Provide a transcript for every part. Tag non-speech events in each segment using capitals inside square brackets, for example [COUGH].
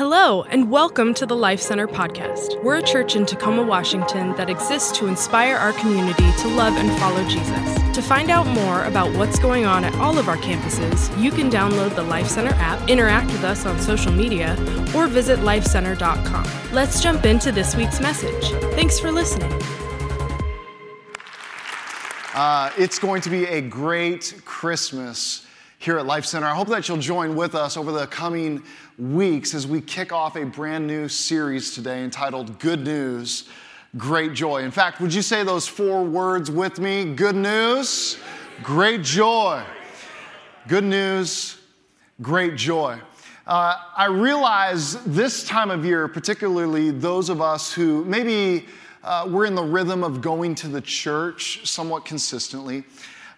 Hello, and welcome to the Life Center podcast. We're a church in Tacoma, Washington that exists to inspire our community to love and follow Jesus. To find out more about what's going on at all of our campuses, you can download the Life Center app, interact with us on social media, or visit lifecenter.com. Let's jump into this week's message. Thanks for listening. Uh, it's going to be a great Christmas here at Life Center. I hope that you'll join with us over the coming weeks as we kick off a brand new series today entitled Good News, Great Joy. In fact, would you say those four words with me? Good news, great joy. Good news, great joy. Uh, I realize this time of year, particularly those of us who maybe uh, we're in the rhythm of going to the church somewhat consistently.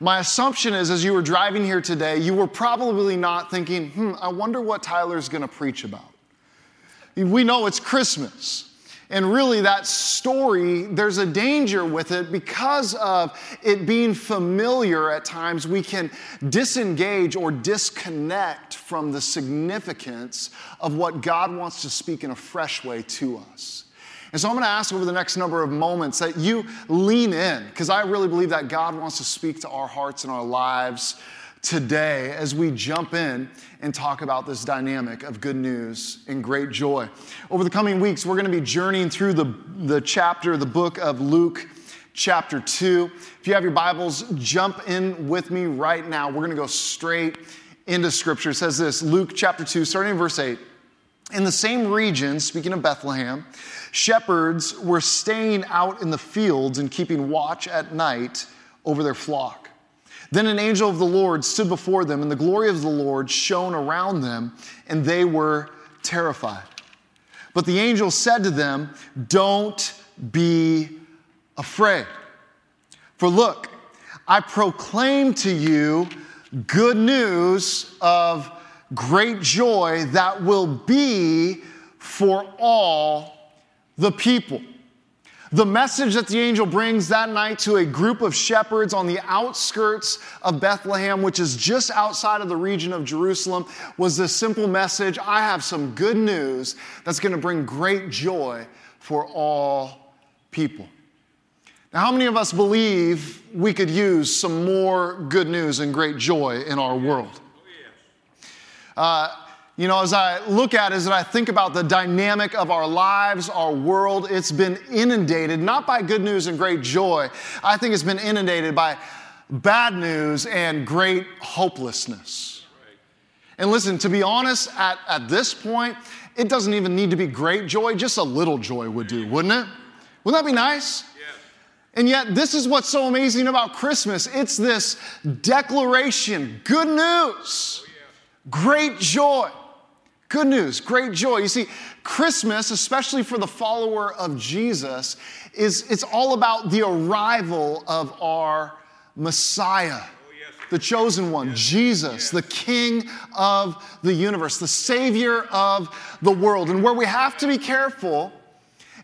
My assumption is, as you were driving here today, you were probably not thinking, hmm, I wonder what Tyler's to preach about. We know it's Christmas. And really, that story, there's a danger with it because of it being familiar at times. We can disengage or disconnect from the significance of what God wants to speak in a fresh way to us. And so I'm going to ask over the next number of moments that you lean in, because I really believe that God wants to speak to our hearts and our lives today as we jump in and talk about this dynamic of good news and great joy. Over the coming weeks, we're going to be journeying through the, the chapter, the book of Luke, chapter 2. If you have your Bibles, jump in with me right now. We're going to go straight into Scripture. It says this Luke chapter 2, starting in verse 8. In the same region, speaking of Bethlehem, Shepherds were staying out in the fields and keeping watch at night over their flock. Then an angel of the Lord stood before them, and the glory of the Lord shone around them, and they were terrified. But the angel said to them, Don't be afraid. For look, I proclaim to you good news of great joy that will be for all the people. The message that the angel brings that night to a group of shepherds on the outskirts of Bethlehem, which is just outside of the region of Jerusalem, was this simple message I have some good news that's going to bring great joy for all people. Now, how many of us believe we could use some more good news and great joy in our world? Uh, you know, as I look at it, as I think about the dynamic of our lives, our world, it's been inundated, not by good news and great joy. I think it's been inundated by bad news and great hopelessness. And listen, to be honest, at, at this point, it doesn't even need to be great joy, just a little joy would do, wouldn't it? Wouldn't that be nice? And yet, this is what's so amazing about Christmas. It's this declaration, good news, oh, great joy. Good news, great joy. You see, Christmas, especially for the follower of Jesus, is it's all about the arrival of our Messiah, the chosen one, Jesus, the King of the universe, the Savior of the world. And where we have to be careful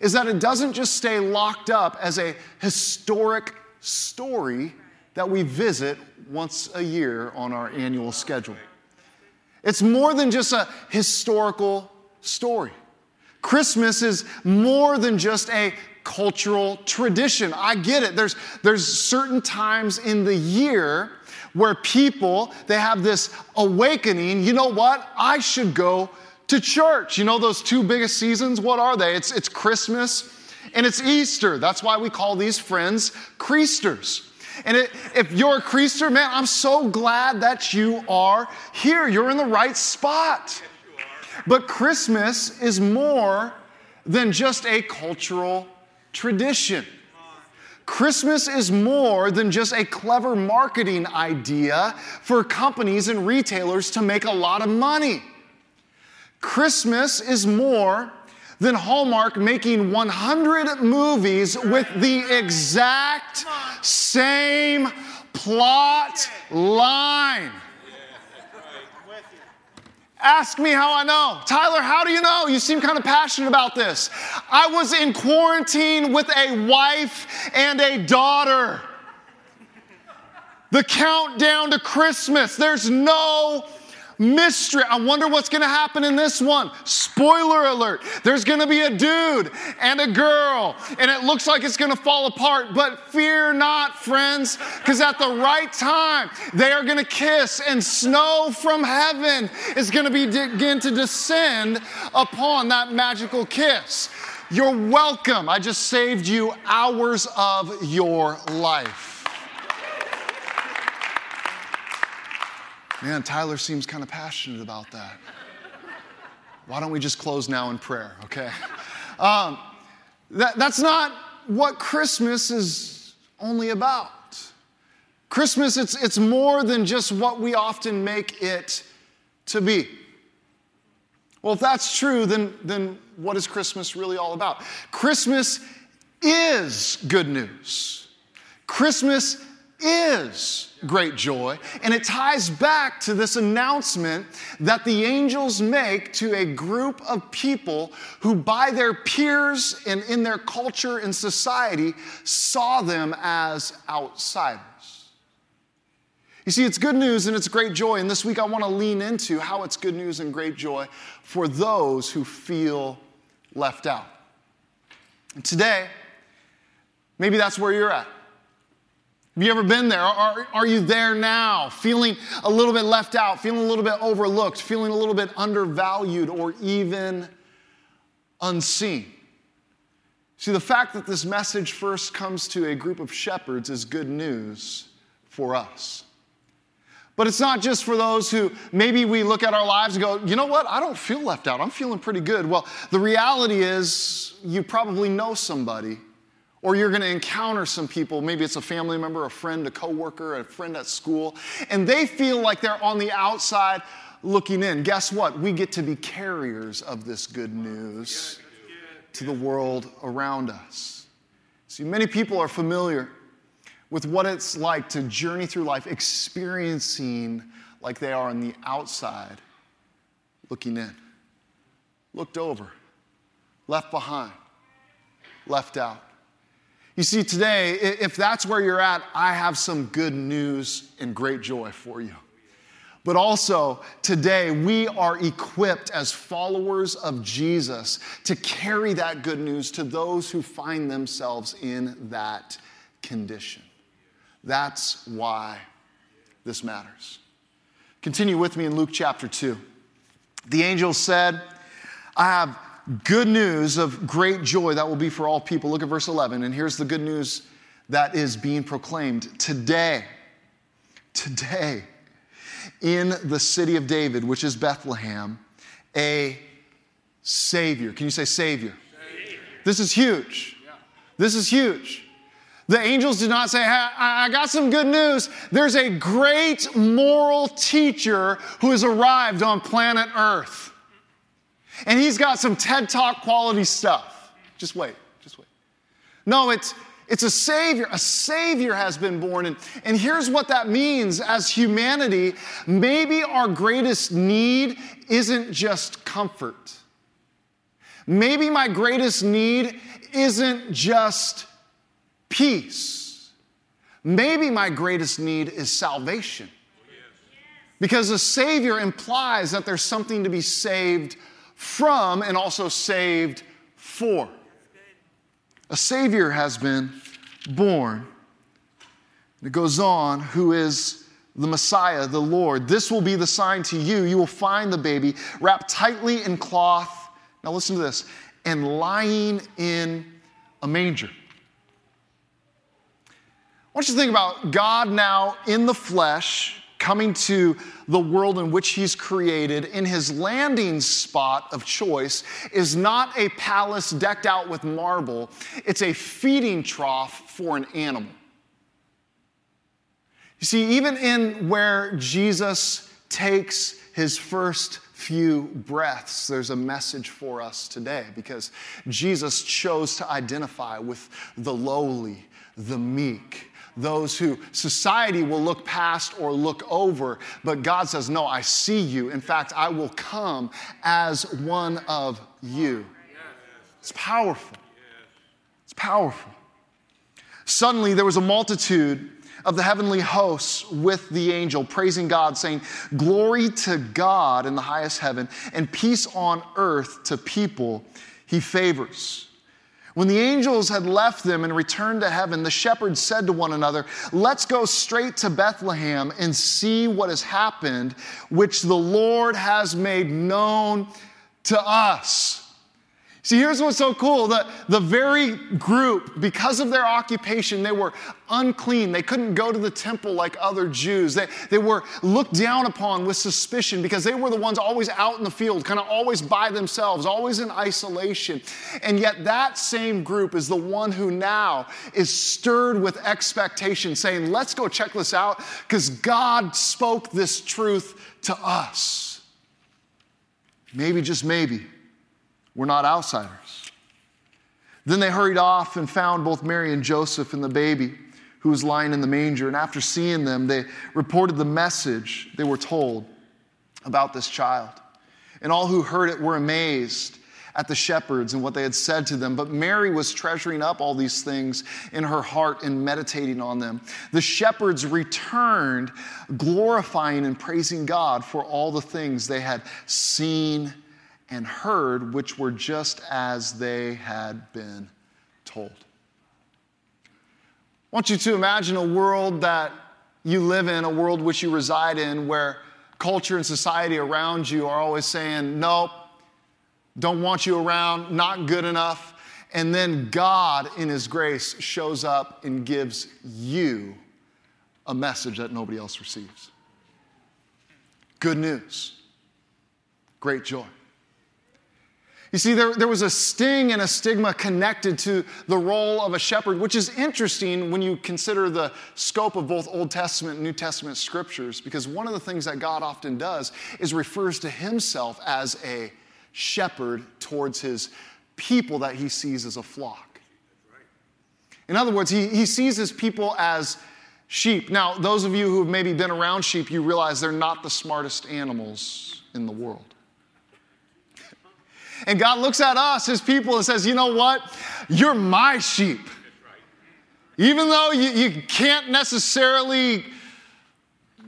is that it doesn't just stay locked up as a historic story that we visit once a year on our annual schedule. It's more than just a historical story. Christmas is more than just a cultural tradition. I get it. There's, there's certain times in the year where people they have this awakening, you know what? I should go to church. You know those two biggest seasons? What are they? It's, it's Christmas and it's Easter. That's why we call these friends Creasters. And it, if you're a creaster, man, I'm so glad that you are here. You're in the right spot. But Christmas is more than just a cultural tradition. Christmas is more than just a clever marketing idea for companies and retailers to make a lot of money. Christmas is more than Hallmark making 100 movies with the exact same plot line. Ask me how I know. Tyler, how do you know? You seem kind of passionate about this. I was in quarantine with a wife and a daughter. The countdown to Christmas. There's no mystery. I wonder what's going to happen in this one. Spoiler alert there's going to be a dude and a girl, and it looks like it's going to fall apart. But fear not, friends, because at the right time, they are going to kiss, and snow from heaven is going to begin to descend upon that magical kiss. You're welcome. I just saved you hours of your life. Man, Tyler seems kind of passionate about that. Why don't we just close now in prayer, okay? Um, that, that's not what Christmas is only about. Christmas, it's, it's more than just what we often make it to be. Well, if that's true, then, then what is Christmas really all about? Christmas is good news. Christmas is great joy. And it ties back to this announcement that the angels make to a group of people who, by their peers and in their culture and society, saw them as outsiders. You see, it's good news and it's great joy. And this week I want to lean into how it's good news and great joy for those who feel left out. And today, maybe that's where you're at. Have you ever been there? Are, are you there now? Feeling a little bit left out, feeling a little bit overlooked, feeling a little bit undervalued, or even unseen? See, the fact that this message first comes to a group of shepherds is good news for us. But it's not just for those who maybe we look at our lives and go, you know what, I don't feel left out. I'm feeling pretty good. Well, the reality is you probably know somebody or you're going to encounter some people, maybe it's a family member, a friend, a coworker, a friend at school, and they feel like they're on the outside looking in. Guess what? We get to be carriers of this good news to the world around us. See, many people are familiar with what it's like to journey through life experiencing like they are on the outside looking in, looked over, left behind, left out. You see, today, if that's where you're at, I have some good news and great joy for you. But also, today, we are equipped as followers of Jesus to carry that good news to those who find themselves in that condition. That's why this matters. Continue with me in Luke chapter 2. The angel said, I have good news of great joy that will be for all people. Look at verse 11, and here's the good news that is being proclaimed today. Today, in the city of David, which is Bethlehem, a Savior. Can you say Savior? Savior. This is huge. Yeah. This is huge. The angels did not say, hey, I got some good news. There's a great moral teacher who has arrived on planet Earth. And he's got some TED Talk quality stuff. Just wait, just wait. No, it's, it's a Savior. A Savior has been born. And, and here's what that means as humanity maybe our greatest need isn't just comfort. Maybe my greatest need isn't just peace. Maybe my greatest need is salvation. Because a Savior implies that there's something to be saved from and also saved for. A Savior has been born. It goes on, who is the Messiah, the Lord. This will be the sign to you. You will find the baby wrapped tightly in cloth. Now, listen to this and lying in a manger. I want you to think about God now in the flesh coming to the world in which he's created in his landing spot of choice is not a palace decked out with marble, it's a feeding trough for an animal. You see, even in where Jesus takes his first few breaths, there's a message for us today because Jesus chose to identify with the lowly, the meek, those who society will look past or look over, but God says, No, I see you. In fact, I will come as one of you. It's powerful. It's powerful. Suddenly, there was a multitude of the heavenly hosts with the angel, praising God, saying, Glory to God in the highest heaven, and peace on earth to people he favors. When the angels had left them and returned to heaven, the shepherds said to one another, Let's go straight to Bethlehem and see what has happened, which the Lord has made known to us. See, here's what's so cool. The, the very group, because of their occupation, they were unclean. They couldn't go to the temple like other Jews. They, they were looked down upon with suspicion because they were the ones always out in the field, kind of always by themselves, always in isolation. And yet, that same group is the one who now is stirred with expectation, saying, Let's go check this out because God spoke this truth to us. Maybe, just maybe we're not outsiders. Then they hurried off and found both Mary and Joseph and the baby who was lying in the manger. And after seeing them, they reported the message they were told about this child. And all who heard it were amazed at the shepherds and what they had said to them. But Mary was treasuring up all these things in her heart and meditating on them. The shepherds returned, glorifying and praising God for all the things they had seen and heard, which were just as they had been told. I want you to imagine a world that you live in, a world which you reside in, where culture and society around you are always saying, nope, don't want you around, not good enough. And then God, in His grace, shows up and gives you a message that nobody else receives. Good news, great joy. You see, there, there was a sting and a stigma connected to the role of a shepherd, which is interesting when you consider the scope of both Old Testament and New Testament scriptures, because one of the things that God often does is refers to himself as a shepherd towards his people that he sees as a flock. In other words, he, he sees his people as sheep. Now, those of you who have maybe been around sheep, you realize they're not the smartest animals in the world. And God looks at us, his people, and says, You know what? You're my sheep. Even though you, you can't necessarily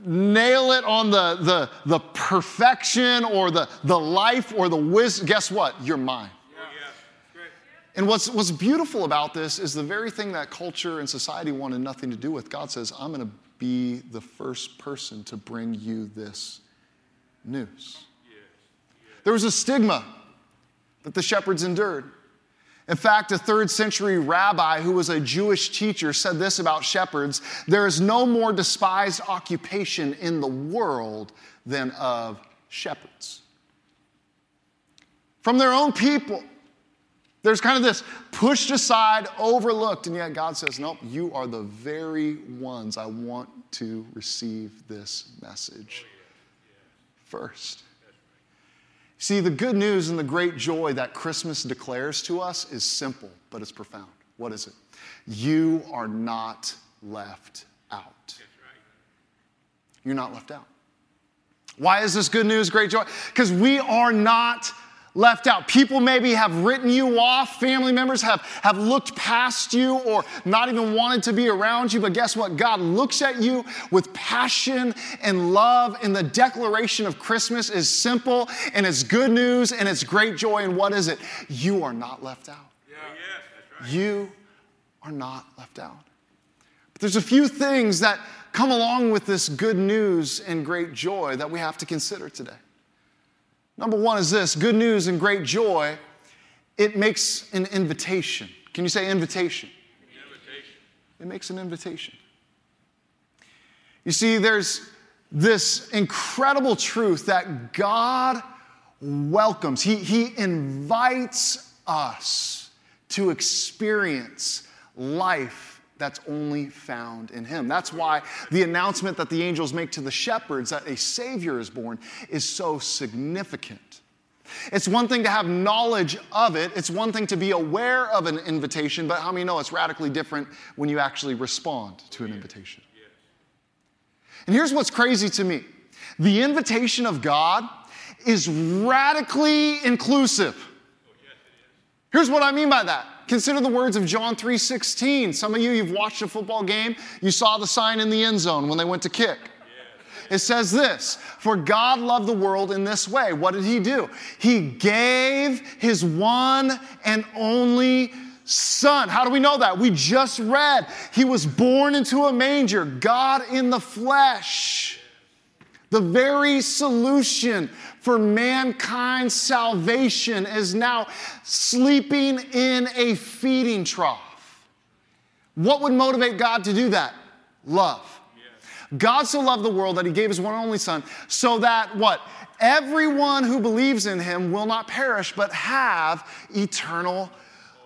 nail it on the, the, the perfection or the, the life or the wisdom, guess what? You're mine. And what's, what's beautiful about this is the very thing that culture and society wanted nothing to do with. God says, I'm going to be the first person to bring you this news. There was a stigma that the shepherds endured. In fact, a third century rabbi who was a Jewish teacher said this about shepherds there is no more despised occupation in the world than of shepherds. From their own people, there's kind of this pushed aside, overlooked, and yet God says, Nope, you are the very ones I want to receive this message first. See, the good news and the great joy that Christmas declares to us is simple, but it's profound. What is it? You are not left out. You're not left out. Why is this good news, great joy? Because we are not left out. People maybe have written you off, family members have, have looked past you or not even wanted to be around you. But guess what? God looks at you with passion and love. And the declaration of Christmas is simple and it's good news and it's great joy. And what is it? You are not left out. Yeah. Oh, yes, right. You are not left out. But there's a few things that come along with this good news and great joy that we have to consider today. Number one is this good news and great joy, it makes an invitation. Can you say invitation? Invitation. It makes an invitation. You see, there's this incredible truth that God welcomes, He, he invites us to experience life that's only found in him. That's why the announcement that the angels make to the shepherds that a Savior is born is so significant. It's one thing to have knowledge of it, it's one thing to be aware of an invitation, but how many know it's radically different when you actually respond to an invitation? And here's what's crazy to me the invitation of God is radically inclusive. Here's what I mean by that. Consider the words of John 3:16. Some of you you've watched a football game, you saw the sign in the end zone when they went to kick. It says this For God loved the world in this way. What did He do? He gave His one and only Son. How do we know that? We just read He was born into a manger, God in the flesh. The very solution for mankind's salvation is now sleeping in a feeding trough. What would motivate God to do that? Love. God so loved the world that he gave his one and only Son, so that what? Everyone who believes in him will not perish, but have eternal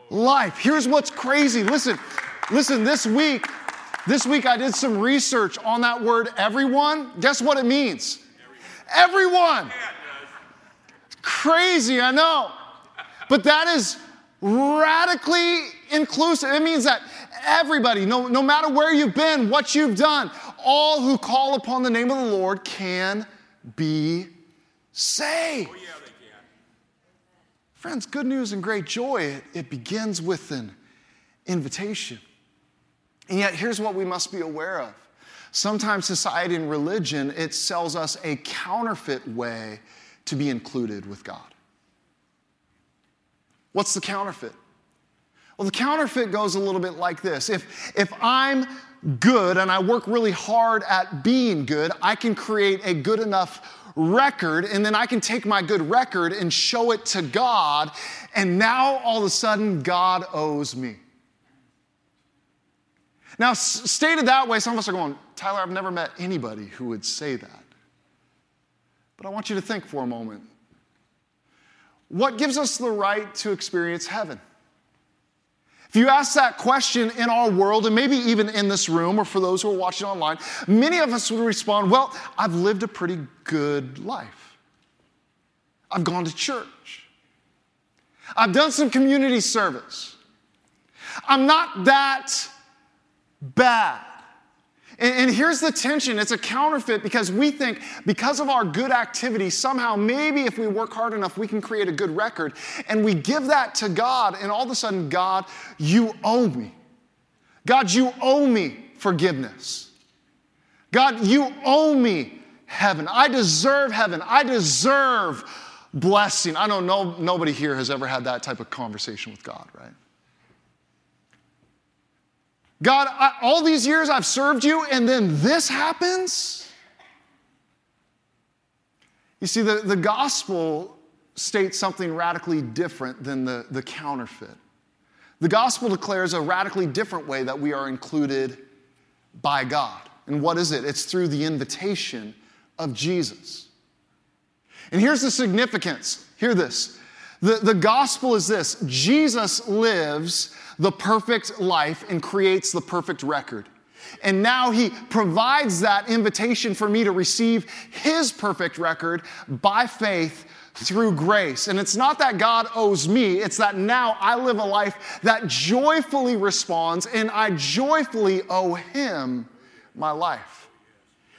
life. Here's what's crazy. Listen, listen, this week, this week I did some research on that word everyone. Guess what it means? Everyone. Crazy, I know. But that is radically inclusive. It means that everybody, no, no matter where you've been, what you've done, all who call upon the name of the Lord can be saved. Oh, yeah, they can. Friends, good news and great joy, it, it begins with an invitation. And yet, here's what we must be aware of. Sometimes society and religion, it sells us a counterfeit way to be included with God. What's the counterfeit? Well, the counterfeit goes a little bit like this. If, if I'm good and I work really hard at being good, I can create a good enough record, and then I can take my good record and show it to God, and now all of a sudden, God owes me. Now, stated that way, some of us are going, Tyler, I've never met anybody who would say that. But I want you to think for a moment. What gives us the right to experience heaven? If you ask that question in our world, and maybe even in this room, or for those who are watching online, many of us would respond, Well, I've lived a pretty good life. I've gone to church. I've done some community service. I'm not that bad. And, here's the tension it's a counterfeit because we think because of our good activity, somehow, maybe if we work hard enough, we can create a good record. And we give that to God, and all of a sudden, God, you owe me. God, you owe me forgiveness. God, you owe me heaven. I deserve heaven. I deserve blessing. I don't know no, nobody here has ever had that type of conversation with God, right? God, I, all these years I've served you, and then this happens? You see, the, the gospel states something radically different than the, the counterfeit. The gospel declares a radically different way that we are included by God. And what is it? It's through the invitation of Jesus. And here's the significance. Hear this. The, the gospel is this Jesus lives the perfect life and creates the perfect record. And now he provides that invitation for me to receive his perfect record by faith through grace. And it's not that God owes me, it's that now I live a life that joyfully responds and I joyfully owe him my life.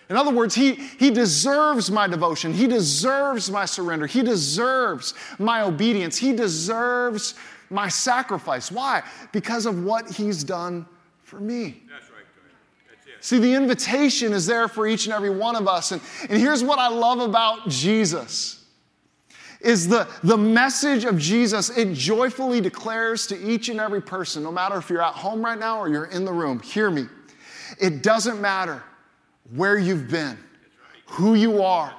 In other words, he, he deserves my devotion. He deserves my surrender. He deserves my obedience. He deserves my sacrifice. Why? Because of what he's done for me. That's right, That's it. See, the invitation is there for each and every one of us. And, and here's what I love about Jesus is the, the message of Jesus, it joyfully declares to each and every person, no matter if you're at home right now or you're in the room, hear me. It doesn't matter where you've been, who you are,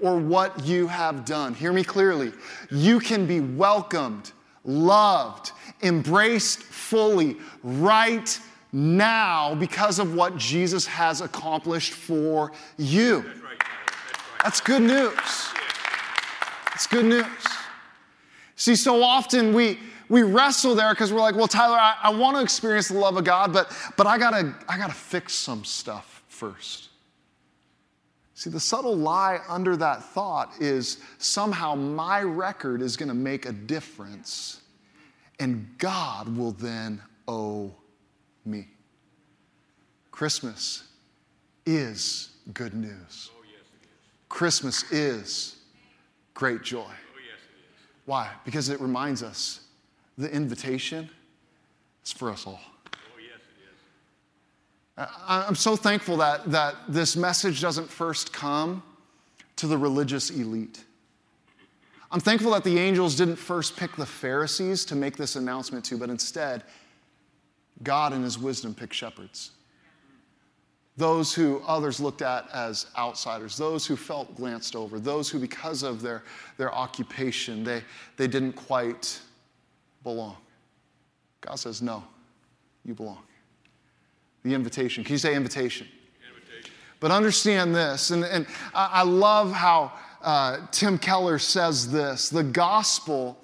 or what you have done. Hear me clearly. You can be welcomed loved, embraced fully right now because of what Jesus has accomplished for you. That's, good news. That's good news. See, so often we, we wrestle there because we're like, well, Tyler, I, I want to experience the love of God, but, but I gotta, I gotta fix some stuff first. See, the subtle lie under that thought is somehow my record is going to make a difference, and God will then owe me. Christmas is good news. Oh, yes, Christmas is great joy. Oh, yes, Why? Because it reminds us the invitation It's for us all. I'm so thankful that, that this message doesn't first come to the religious elite. I'm thankful that the angels didn't first pick the Pharisees to make this announcement to, but instead, God in His wisdom picked shepherds. Those who others looked at as outsiders, those who felt glanced over, those who, because of their, their occupation, they, they didn't quite belong. God says, No, you belong the invitation. Can you say invitation? invitation. But understand this, and, and I love how uh, Tim Keller says this the gospel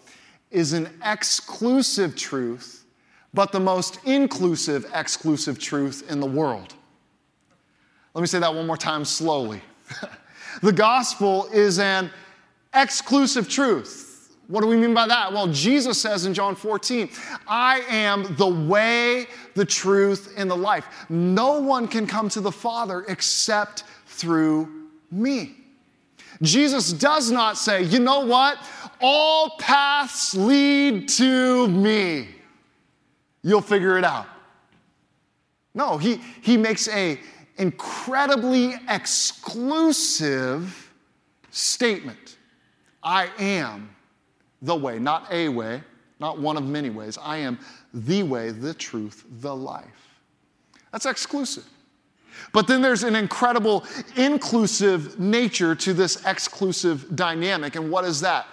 is an exclusive truth, but the most inclusive, exclusive truth in the world. Let me say that one more time slowly. [LAUGHS] the gospel is an exclusive truth what do we mean by that? Well, Jesus says in John 14, I am the way, the truth, and the life. No one can come to the Father except through me. Jesus does not say, you know what? All paths lead to me. You'll figure it out. No, he, he makes a incredibly exclusive statement. I am the way, not a way, not one of many ways. I am the way, the truth, the life. That's exclusive. But then there's an incredible inclusive nature to this exclusive dynamic. And what is that?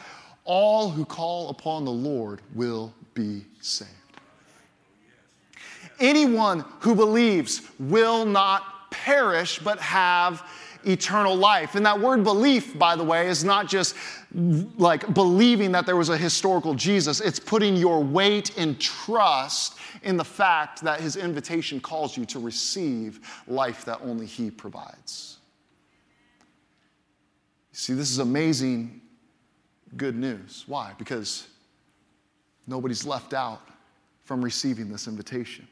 All who call upon the Lord will be saved. Anyone who believes will not perish but have eternal life. And that word belief, by the way, is not just like believing that there was a historical Jesus, it's putting your weight and trust in the fact that his invitation calls you to receive life that only he provides. See, this is amazing good news. Why? Because nobody's left out from receiving this invitation.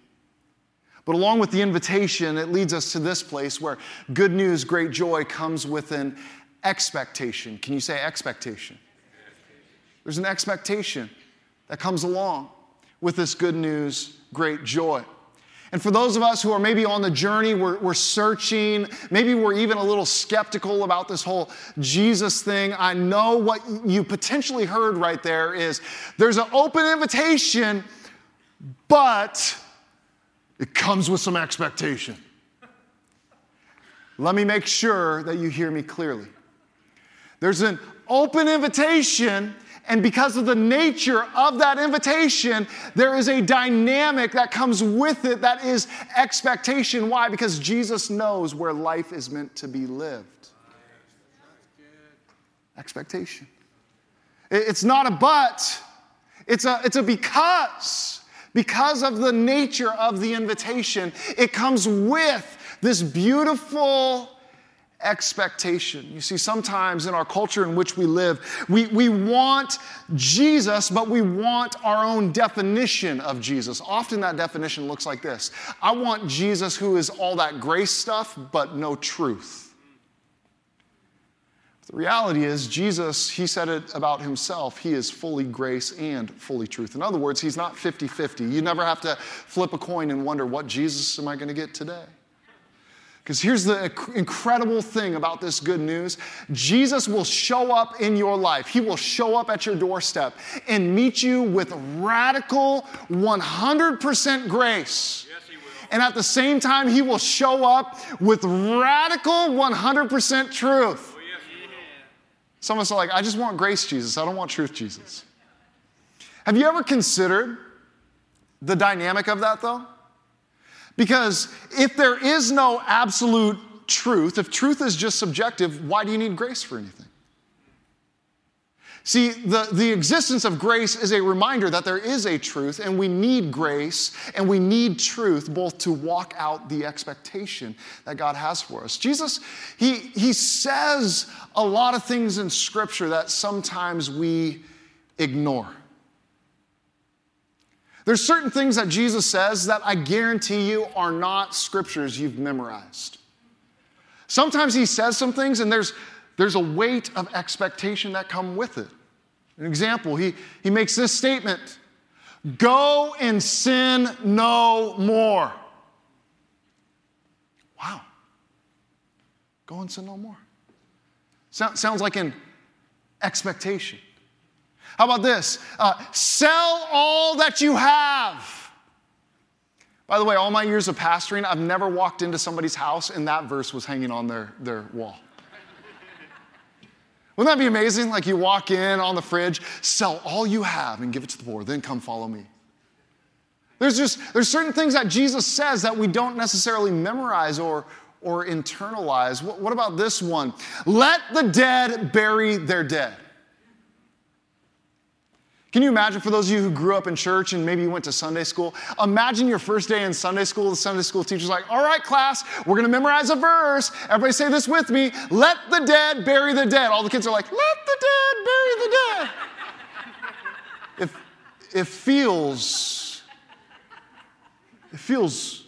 But along with the invitation, it leads us to this place where good news, great joy comes with an expectation. Can you say expectation? There's an expectation that comes along with this good news, great joy. And for those of us who are maybe on the journey, we're, we're, searching, maybe we're even a little skeptical about this whole Jesus thing. I know what you potentially heard right there is there's an open invitation, but it comes with some expectation. Let me make sure that you hear me clearly. There's an open invitation, and because of the nature of that invitation, there is a dynamic that comes with it that is expectation. Why? Because Jesus knows where life is meant to be lived. Expectation. It's not a but, it's a, it's a because. Because of the nature of the invitation, it comes with this beautiful expectation. You see, sometimes in our culture in which we live, we, we want Jesus, but we want our own definition of Jesus. Often that definition looks like this I want Jesus who is all that grace stuff, but no truth. The reality is, Jesus, he said it about himself, he is fully grace and fully truth. In other words, he's not 50 50. You never have to flip a coin and wonder, what Jesus am I going to get today? Because here's the incredible thing about this good news Jesus will show up in your life. He will show up at your doorstep and meet you with radical 100% grace. Yes, he will. And at the same time, He will show up with radical 100% truth. Some of us are like, I just want grace, Jesus. I don't want truth, Jesus. Have you ever considered the dynamic of that, though? Because if there is no absolute truth, if truth is just subjective, why do you need grace for anything? See, the, the existence of grace is a reminder that there is a truth, and we need grace and we need truth both to walk out the expectation that God has for us. Jesus, he, he says a lot of things in Scripture that sometimes we ignore. There's certain things that Jesus says that I guarantee you are not scriptures you've memorized. Sometimes he says some things and there's, there's a weight of expectation that come with it. An example, he, he makes this statement Go and sin no more. Wow. Go and sin no more. sounds like an expectation. How about this? Uh, sell all that you have. By the way, all my years of pastoring, I've never walked into somebody's house and that verse was hanging on their, their wall. Wouldn't that be amazing? Like you walk in on the fridge, sell all you have and give it to the poor, then come follow me. There's just there's certain things that Jesus says that we don't necessarily memorize or or internalize. What, what about this one? Let the dead bury their dead. Can you imagine for those of you who grew up in church and maybe you went to Sunday school? Imagine your first day in Sunday school. The Sunday school teacher's like, All right, class, we're going to memorize a verse. Everybody say this with me Let the dead bury the dead. All the kids are like, Let the dead bury the dead. if, it feels, it feels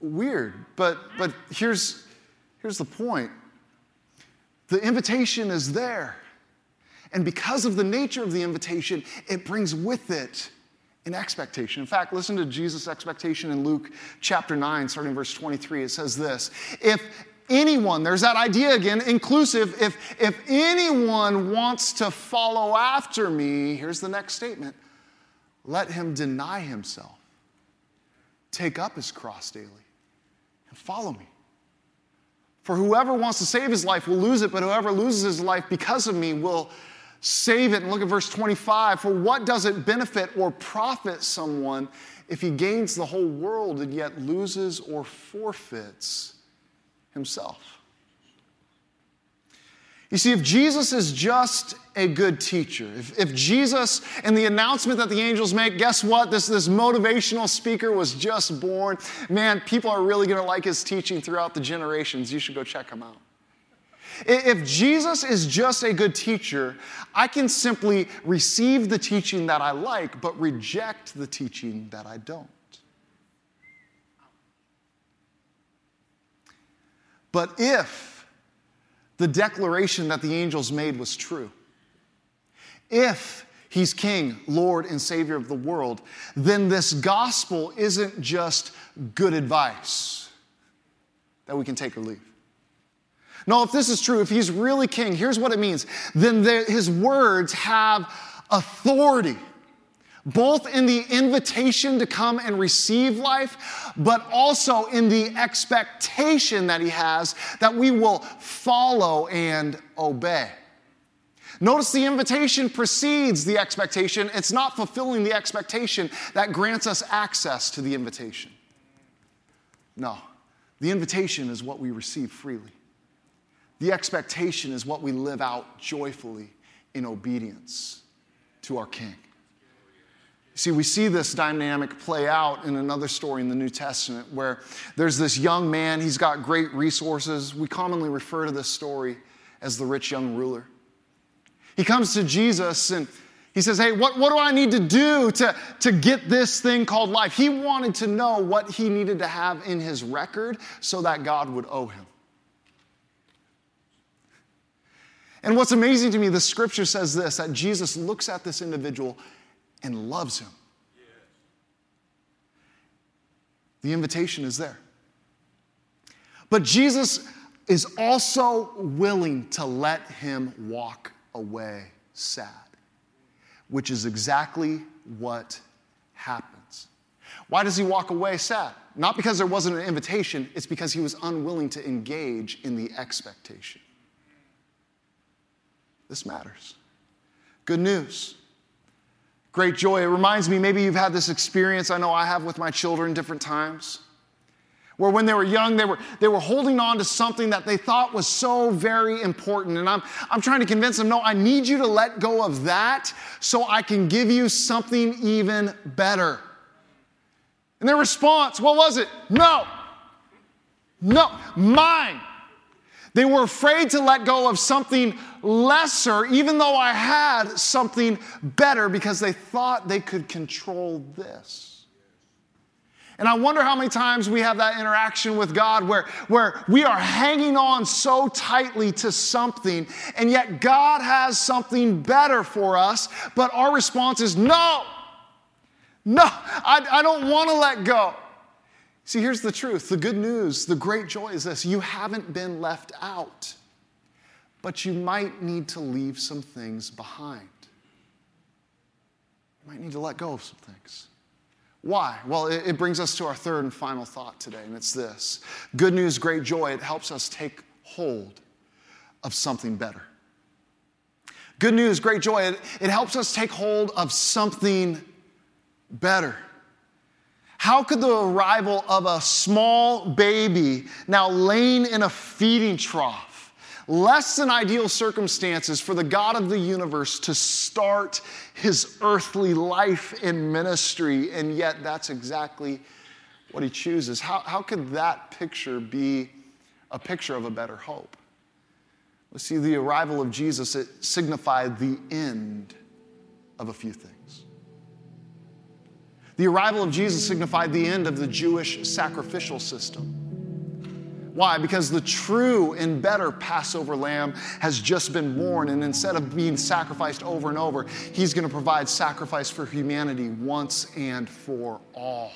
weird, but, but here's, here's the point the invitation is there. And because of the nature of the invitation, it brings with it an expectation. In fact, listen to Jesus' expectation in Luke chapter 9, starting verse 23. It says this If anyone, there's that idea again, inclusive, if, if anyone wants to follow after me, here's the next statement let him deny himself, take up his cross daily, and follow me. For whoever wants to save his life will lose it, but whoever loses his life because of me will save it. And look at verse 25. For what does it benefit or profit someone if he gains the whole world and yet loses or forfeits himself? You see, if Jesus is just a good teacher, if, if Jesus and the announcement that the angels make, guess what? This, this motivational speaker was just born. Man, people are really going to like his teaching throughout the generations. You should go check him out. If Jesus is just a good teacher, I can simply receive the teaching that I like, but reject the teaching that I don't. But if the declaration that the angels made was true, if he's King, Lord, and Savior of the world, then this gospel isn't just good advice that we can take or leave. No, if this is true, if he's really king, here's what it means. Then the, his words have authority, both in the invitation to come and receive life, but also in the expectation that he has that we will follow and obey. Notice the invitation precedes the expectation. It's not fulfilling the expectation that grants us access to the invitation. No, the invitation is what we receive freely. The expectation is what we live out joyfully in obedience to our King. See, we see this dynamic play out in another story in the New Testament where there's this young man, he's got great resources. We commonly refer to this story as the rich young ruler. He comes to Jesus and he says, Hey, what, what do I need to do to, to get this thing called life? He wanted to know what he needed to have in his record so that God would owe him. And what's amazing to me, the scripture says this that Jesus looks at this individual and loves him. The invitation is there. But Jesus is also willing to let him walk away sad, which is exactly what happens. Why does he walk away sad? Not because there wasn't an invitation, it's because he was unwilling to engage in the expectation. This matters. Good news. Great joy. It reminds me, maybe you've had this experience, I know I have with my children different times, where when they were young, they were, they were holding on to something that they thought was so very important. And I'm, I'm trying to convince them, no, I need you to let go of that so I can give you something even better. And their response, what was it? No. No, mine. They were afraid to let go of something lesser, even though I had something better, because they thought they could control this. And I wonder how many times we have that interaction with God where, where we are hanging on so tightly to something, and yet God has something better for us, but our response is no. No, I, I don't want to let go. See, here's the truth the good news, the great joy is this you haven't been left out, but you might need to leave some things behind. You might need to let go of some things. Why? Well, it, brings us to our third and final thought today, and it's this good news, great joy, it helps us take hold of something better. Good news, great joy, it, it helps us take hold of something better. How could the arrival of a small baby now laying in a feeding trough, less than ideal circumstances for the God of the universe to start his earthly life in ministry, and yet that's exactly what he chooses? How, how could that picture be a picture of a better hope? We see the arrival of Jesus, it signified the end of a few things. The arrival of Jesus signified the end of the Jewish sacrificial system. Why? Because the true and better Passover lamb has just been born, and instead of being sacrificed over and over, he's going to provide sacrifice for humanity once and for all.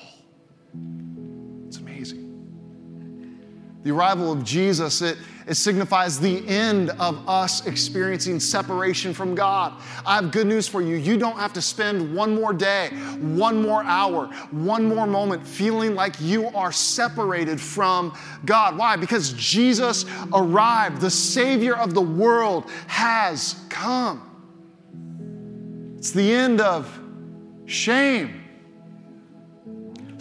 The arrival of Jesus, it, it signifies the end of us experiencing separation from God. I have good news for you. You don't have to spend one more day, one more hour, one more moment feeling like you are separated from God. Why? Because Jesus arrived. The Savior of the world has come. It's the end of shame.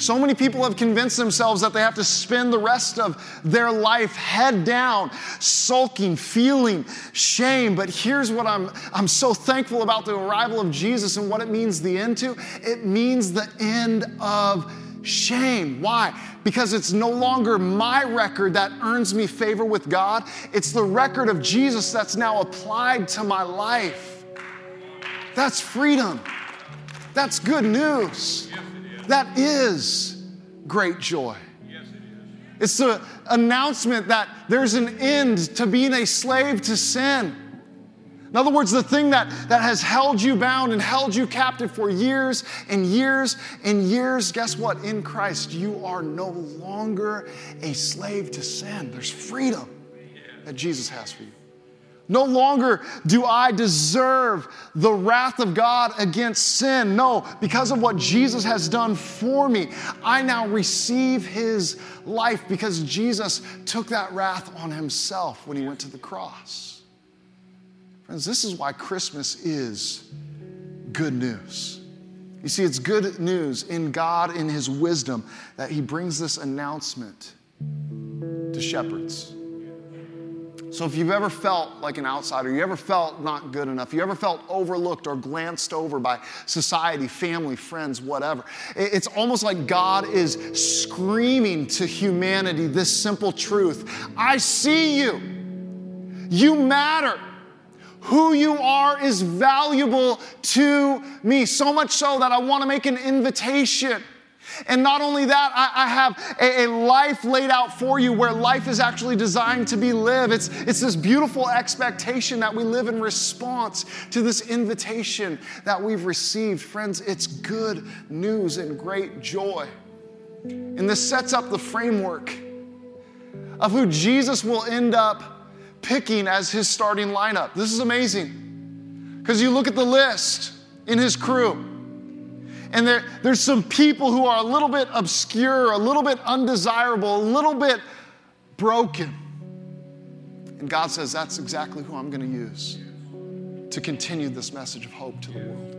So many people have convinced themselves that they have to spend the rest of their life head down, sulking, feeling shame. But here's what I'm, I'm so thankful about the arrival of Jesus and what it means the end to it means the end of shame. Why? Because it's no longer my record that earns me favor with God, it's the record of Jesus that's now applied to my life. That's freedom. That's good news. That is great joy. Yes, it is. It's the announcement that there's an end to being a slave to sin. In other words, the thing that, that has held you bound and held you captive for years and years and years, guess what? In Christ, you are no longer a slave to sin. There's freedom that Jesus has for you. No longer do I deserve the wrath of God against sin. No, because of what Jesus has done for me, I now receive his life because Jesus took that wrath on himself when he went to the cross. Friends, this is why Christmas is good news. You see, it's good news in God, in his wisdom, that he brings this announcement to shepherds. So if you've ever felt like an outsider, you ever felt not good enough, you ever felt overlooked or glanced over by society, family, friends, whatever, it's almost like God is screaming to humanity this simple truth I see you. You matter. Who you are is valuable to me, so much so that I want to make an invitation and not only that, I, I have a, a, life laid out for you where life is actually designed to be lived. It's, it's this beautiful expectation that we live in response to this invitation that we've received. Friends, it's good news and great joy. And this sets up the framework of who Jesus will end up picking as his starting lineup. This is amazing because you look at the list in his crew. And there, there's some people who are a little bit obscure, a little bit undesirable, a little bit broken. And God says, That's exactly who I'm going to use to continue this message of hope to the world.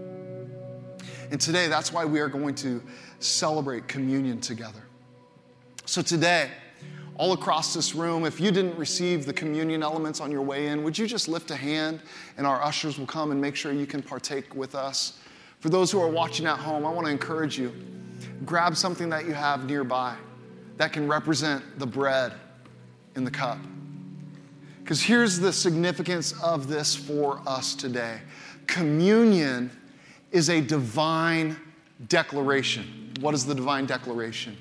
And today, that's why we are going to celebrate communion together. So, today, all across this room, if you didn't receive the communion elements on your way in, would you just lift a hand and our ushers will come and make sure you can partake with us? For those who are watching at home, I want to encourage you grab something that you have nearby that can represent the bread in the cup. Because here's the significance of this for us today communion is a divine declaration. What is the divine declaration?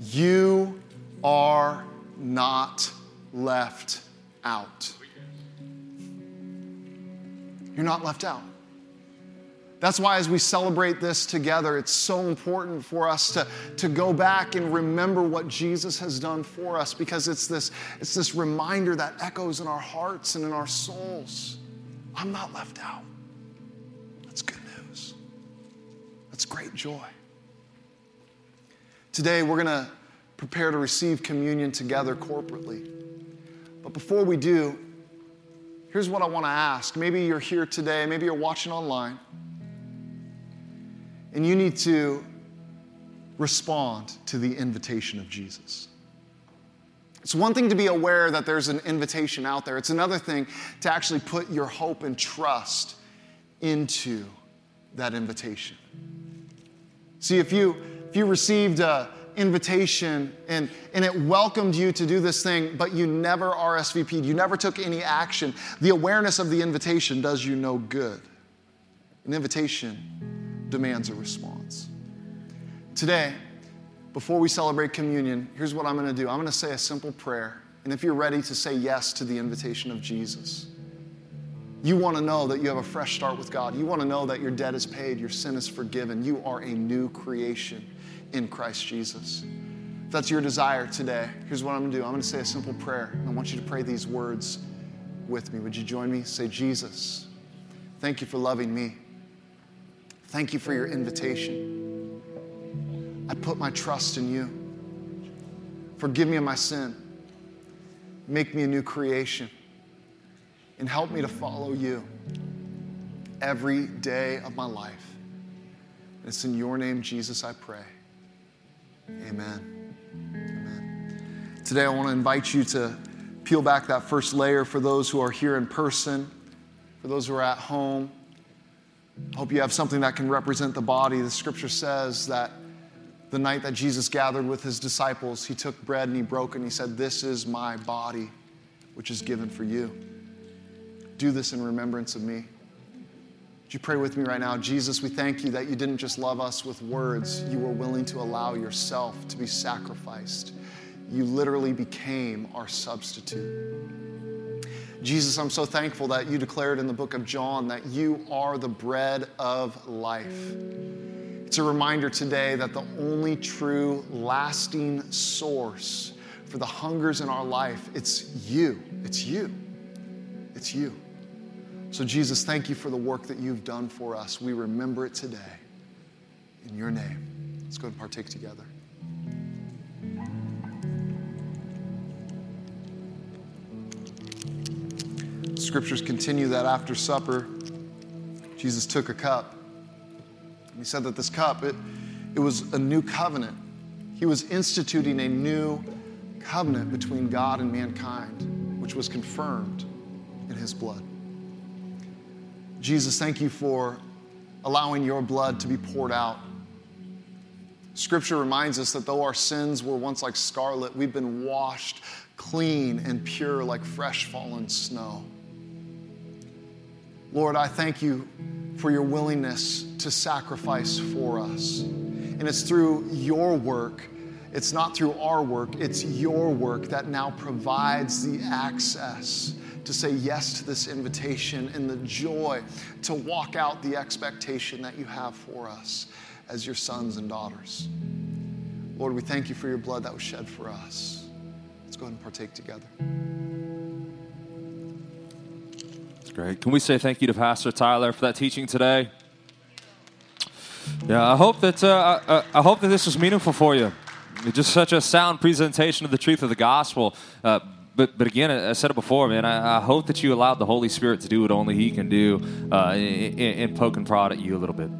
You are not left out. You're not left out. That's why, as we celebrate this together, it's so important for us to, to go back and remember what Jesus has done for us because it's this, it's this reminder that echoes in our hearts and in our souls. I'm not left out. That's good news. That's great joy. Today, we're going to prepare to receive communion together corporately. But before we do, here's what I want to ask. Maybe you're here today, maybe you're watching online and you need to respond to the invitation of Jesus. It's one thing to be aware that there's an invitation out there, it's another thing to actually put your hope and trust into that invitation. See, if you, if you received an invitation and, and it welcomed you to do this thing, but you never RSVP'd, you never took any action, the awareness of the invitation does you no good. An invitation demands a response. Today, before we celebrate communion, here's what I'm going to do I'm going to say a simple prayer. And if you're ready to say yes to the invitation of Jesus, you want to know that you have a fresh start with God. You want to know that your debt is paid, your sin is forgiven. You are a new creation in Christ Jesus. If that's your desire today, here's what I'm going to do I'm going to say a simple prayer. I want you to pray these words with me. Would you join me? Say, Jesus, thank you for loving me. Thank you for your invitation. I put my trust in you. Forgive me of my sin. Make me a new creation. And help me to follow you every day of my life. it's in your name, Jesus, I pray. Amen. Amen. Today, I want to invite you to peel back that first layer for those who are here in person, for those who are at home. I hope you have something that can represent the body. The scripture says that the night that Jesus gathered with his disciples, he took bread and he broke it and he said, This is my body, which is given for you. Do this in remembrance of me. Would you pray with me right now? Jesus, we thank you that you didn't just love us with words, you were willing to allow yourself to be sacrificed. You literally became our substitute. Jesus, I'm so thankful that you declared in the book of John that you are the bread of life. It's a reminder today that the only true, lasting source for the hungers in our life, it's you. It's you. It's you. So, Jesus, thank you for the work that you've done for us. We remember it today. In your name. Let's go and partake together. Scriptures continue that after supper, Jesus took a cup. He said that this cup, it, it was a new covenant. He was instituting a new covenant between God and mankind, which was confirmed in his blood. Jesus, thank you for allowing your blood to be poured out. Scripture reminds us that though our sins were once like scarlet, we've been washed clean and pure like fresh fallen snow. Lord, I thank you for your willingness to sacrifice for us. And it's through your work, it's not through our work, it's your work that now provides the access to say yes to this invitation and the joy to walk out the expectation that you have for us as your sons and daughters. Lord, we thank you for your blood that was shed for us. Let's go ahead and partake together. Great. Can we say thank you to Pastor Tyler for that teaching today? Yeah, I hope that uh, I, I, hope that this was meaningful for you. Just such a sound presentation of the truth of the gospel. Uh, but but again, I said it before, man. I, I, hope that you allowed the Holy Spirit to do what only He can do uh, in poke and prod at you a little bit.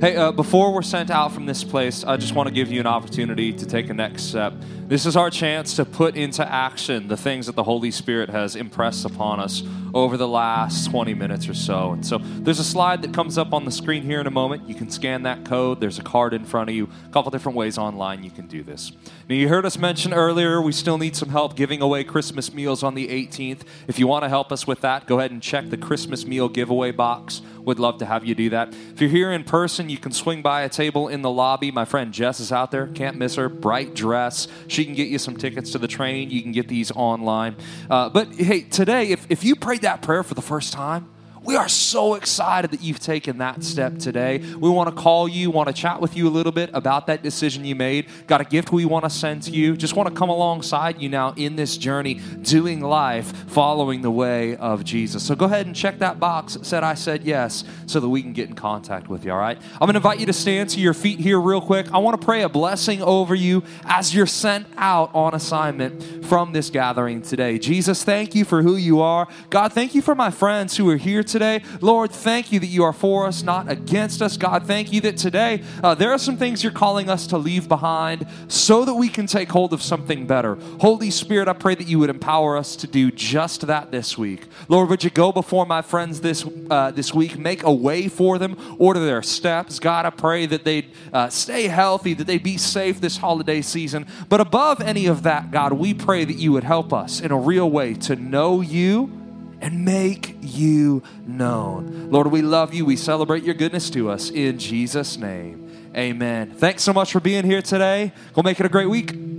Hey, uh, before we're sent out from this place, I just want to give you an opportunity to take a next step. This is our chance to put into action the things that the Holy Spirit has impressed upon us over the last 20 minutes or so. And so there's a slide that comes up on the screen here in a moment. You can scan that code. There's a card in front of you. A couple different ways online you can do this. You heard us mention earlier we still need some help giving away Christmas meals on the 18th. If you want to help us with that, go ahead and check the Christmas meal giveaway box. We'd love to have you do that. If you're here in person, you can swing by a table in the lobby. My friend Jess is out there. Can't miss her. Bright dress. She can get you some tickets to the train. You can get these online. Uh, but hey, today, if, if you prayed that prayer for the first time, We are so excited that you've taken that step today. We want to call you, want to chat with you a little bit about that decision you made. Got a gift we want to send to you. Just want to come alongside you now in this journey, doing life, following the way of Jesus. So go ahead and check that box said I said yes so that we can get in contact with you, all right? I'm going to invite you to stand to your feet here real quick. I want to pray a blessing over you as you're sent out on assignment from this gathering today. Jesus, thank you for who you are. God, thank you for my friends who are here today. Lord, thank you that you are for us, not against us. God, thank you that today uh, there are some things you're calling us to leave behind so that we can take hold of something better. Holy Spirit, I pray that you would empower us to do just that this week. Lord, would you go before my friends this uh, this week, make a way for them, order their steps. God, I pray that they'd uh, stay healthy, that they'd be safe this holiday season. But above any of that, God, we pray that you would help us in a real way to know you and make you known. Lord, we love you. We celebrate your goodness to us in Jesus' name. Amen. Thanks so much for being here today. Go make it a great week.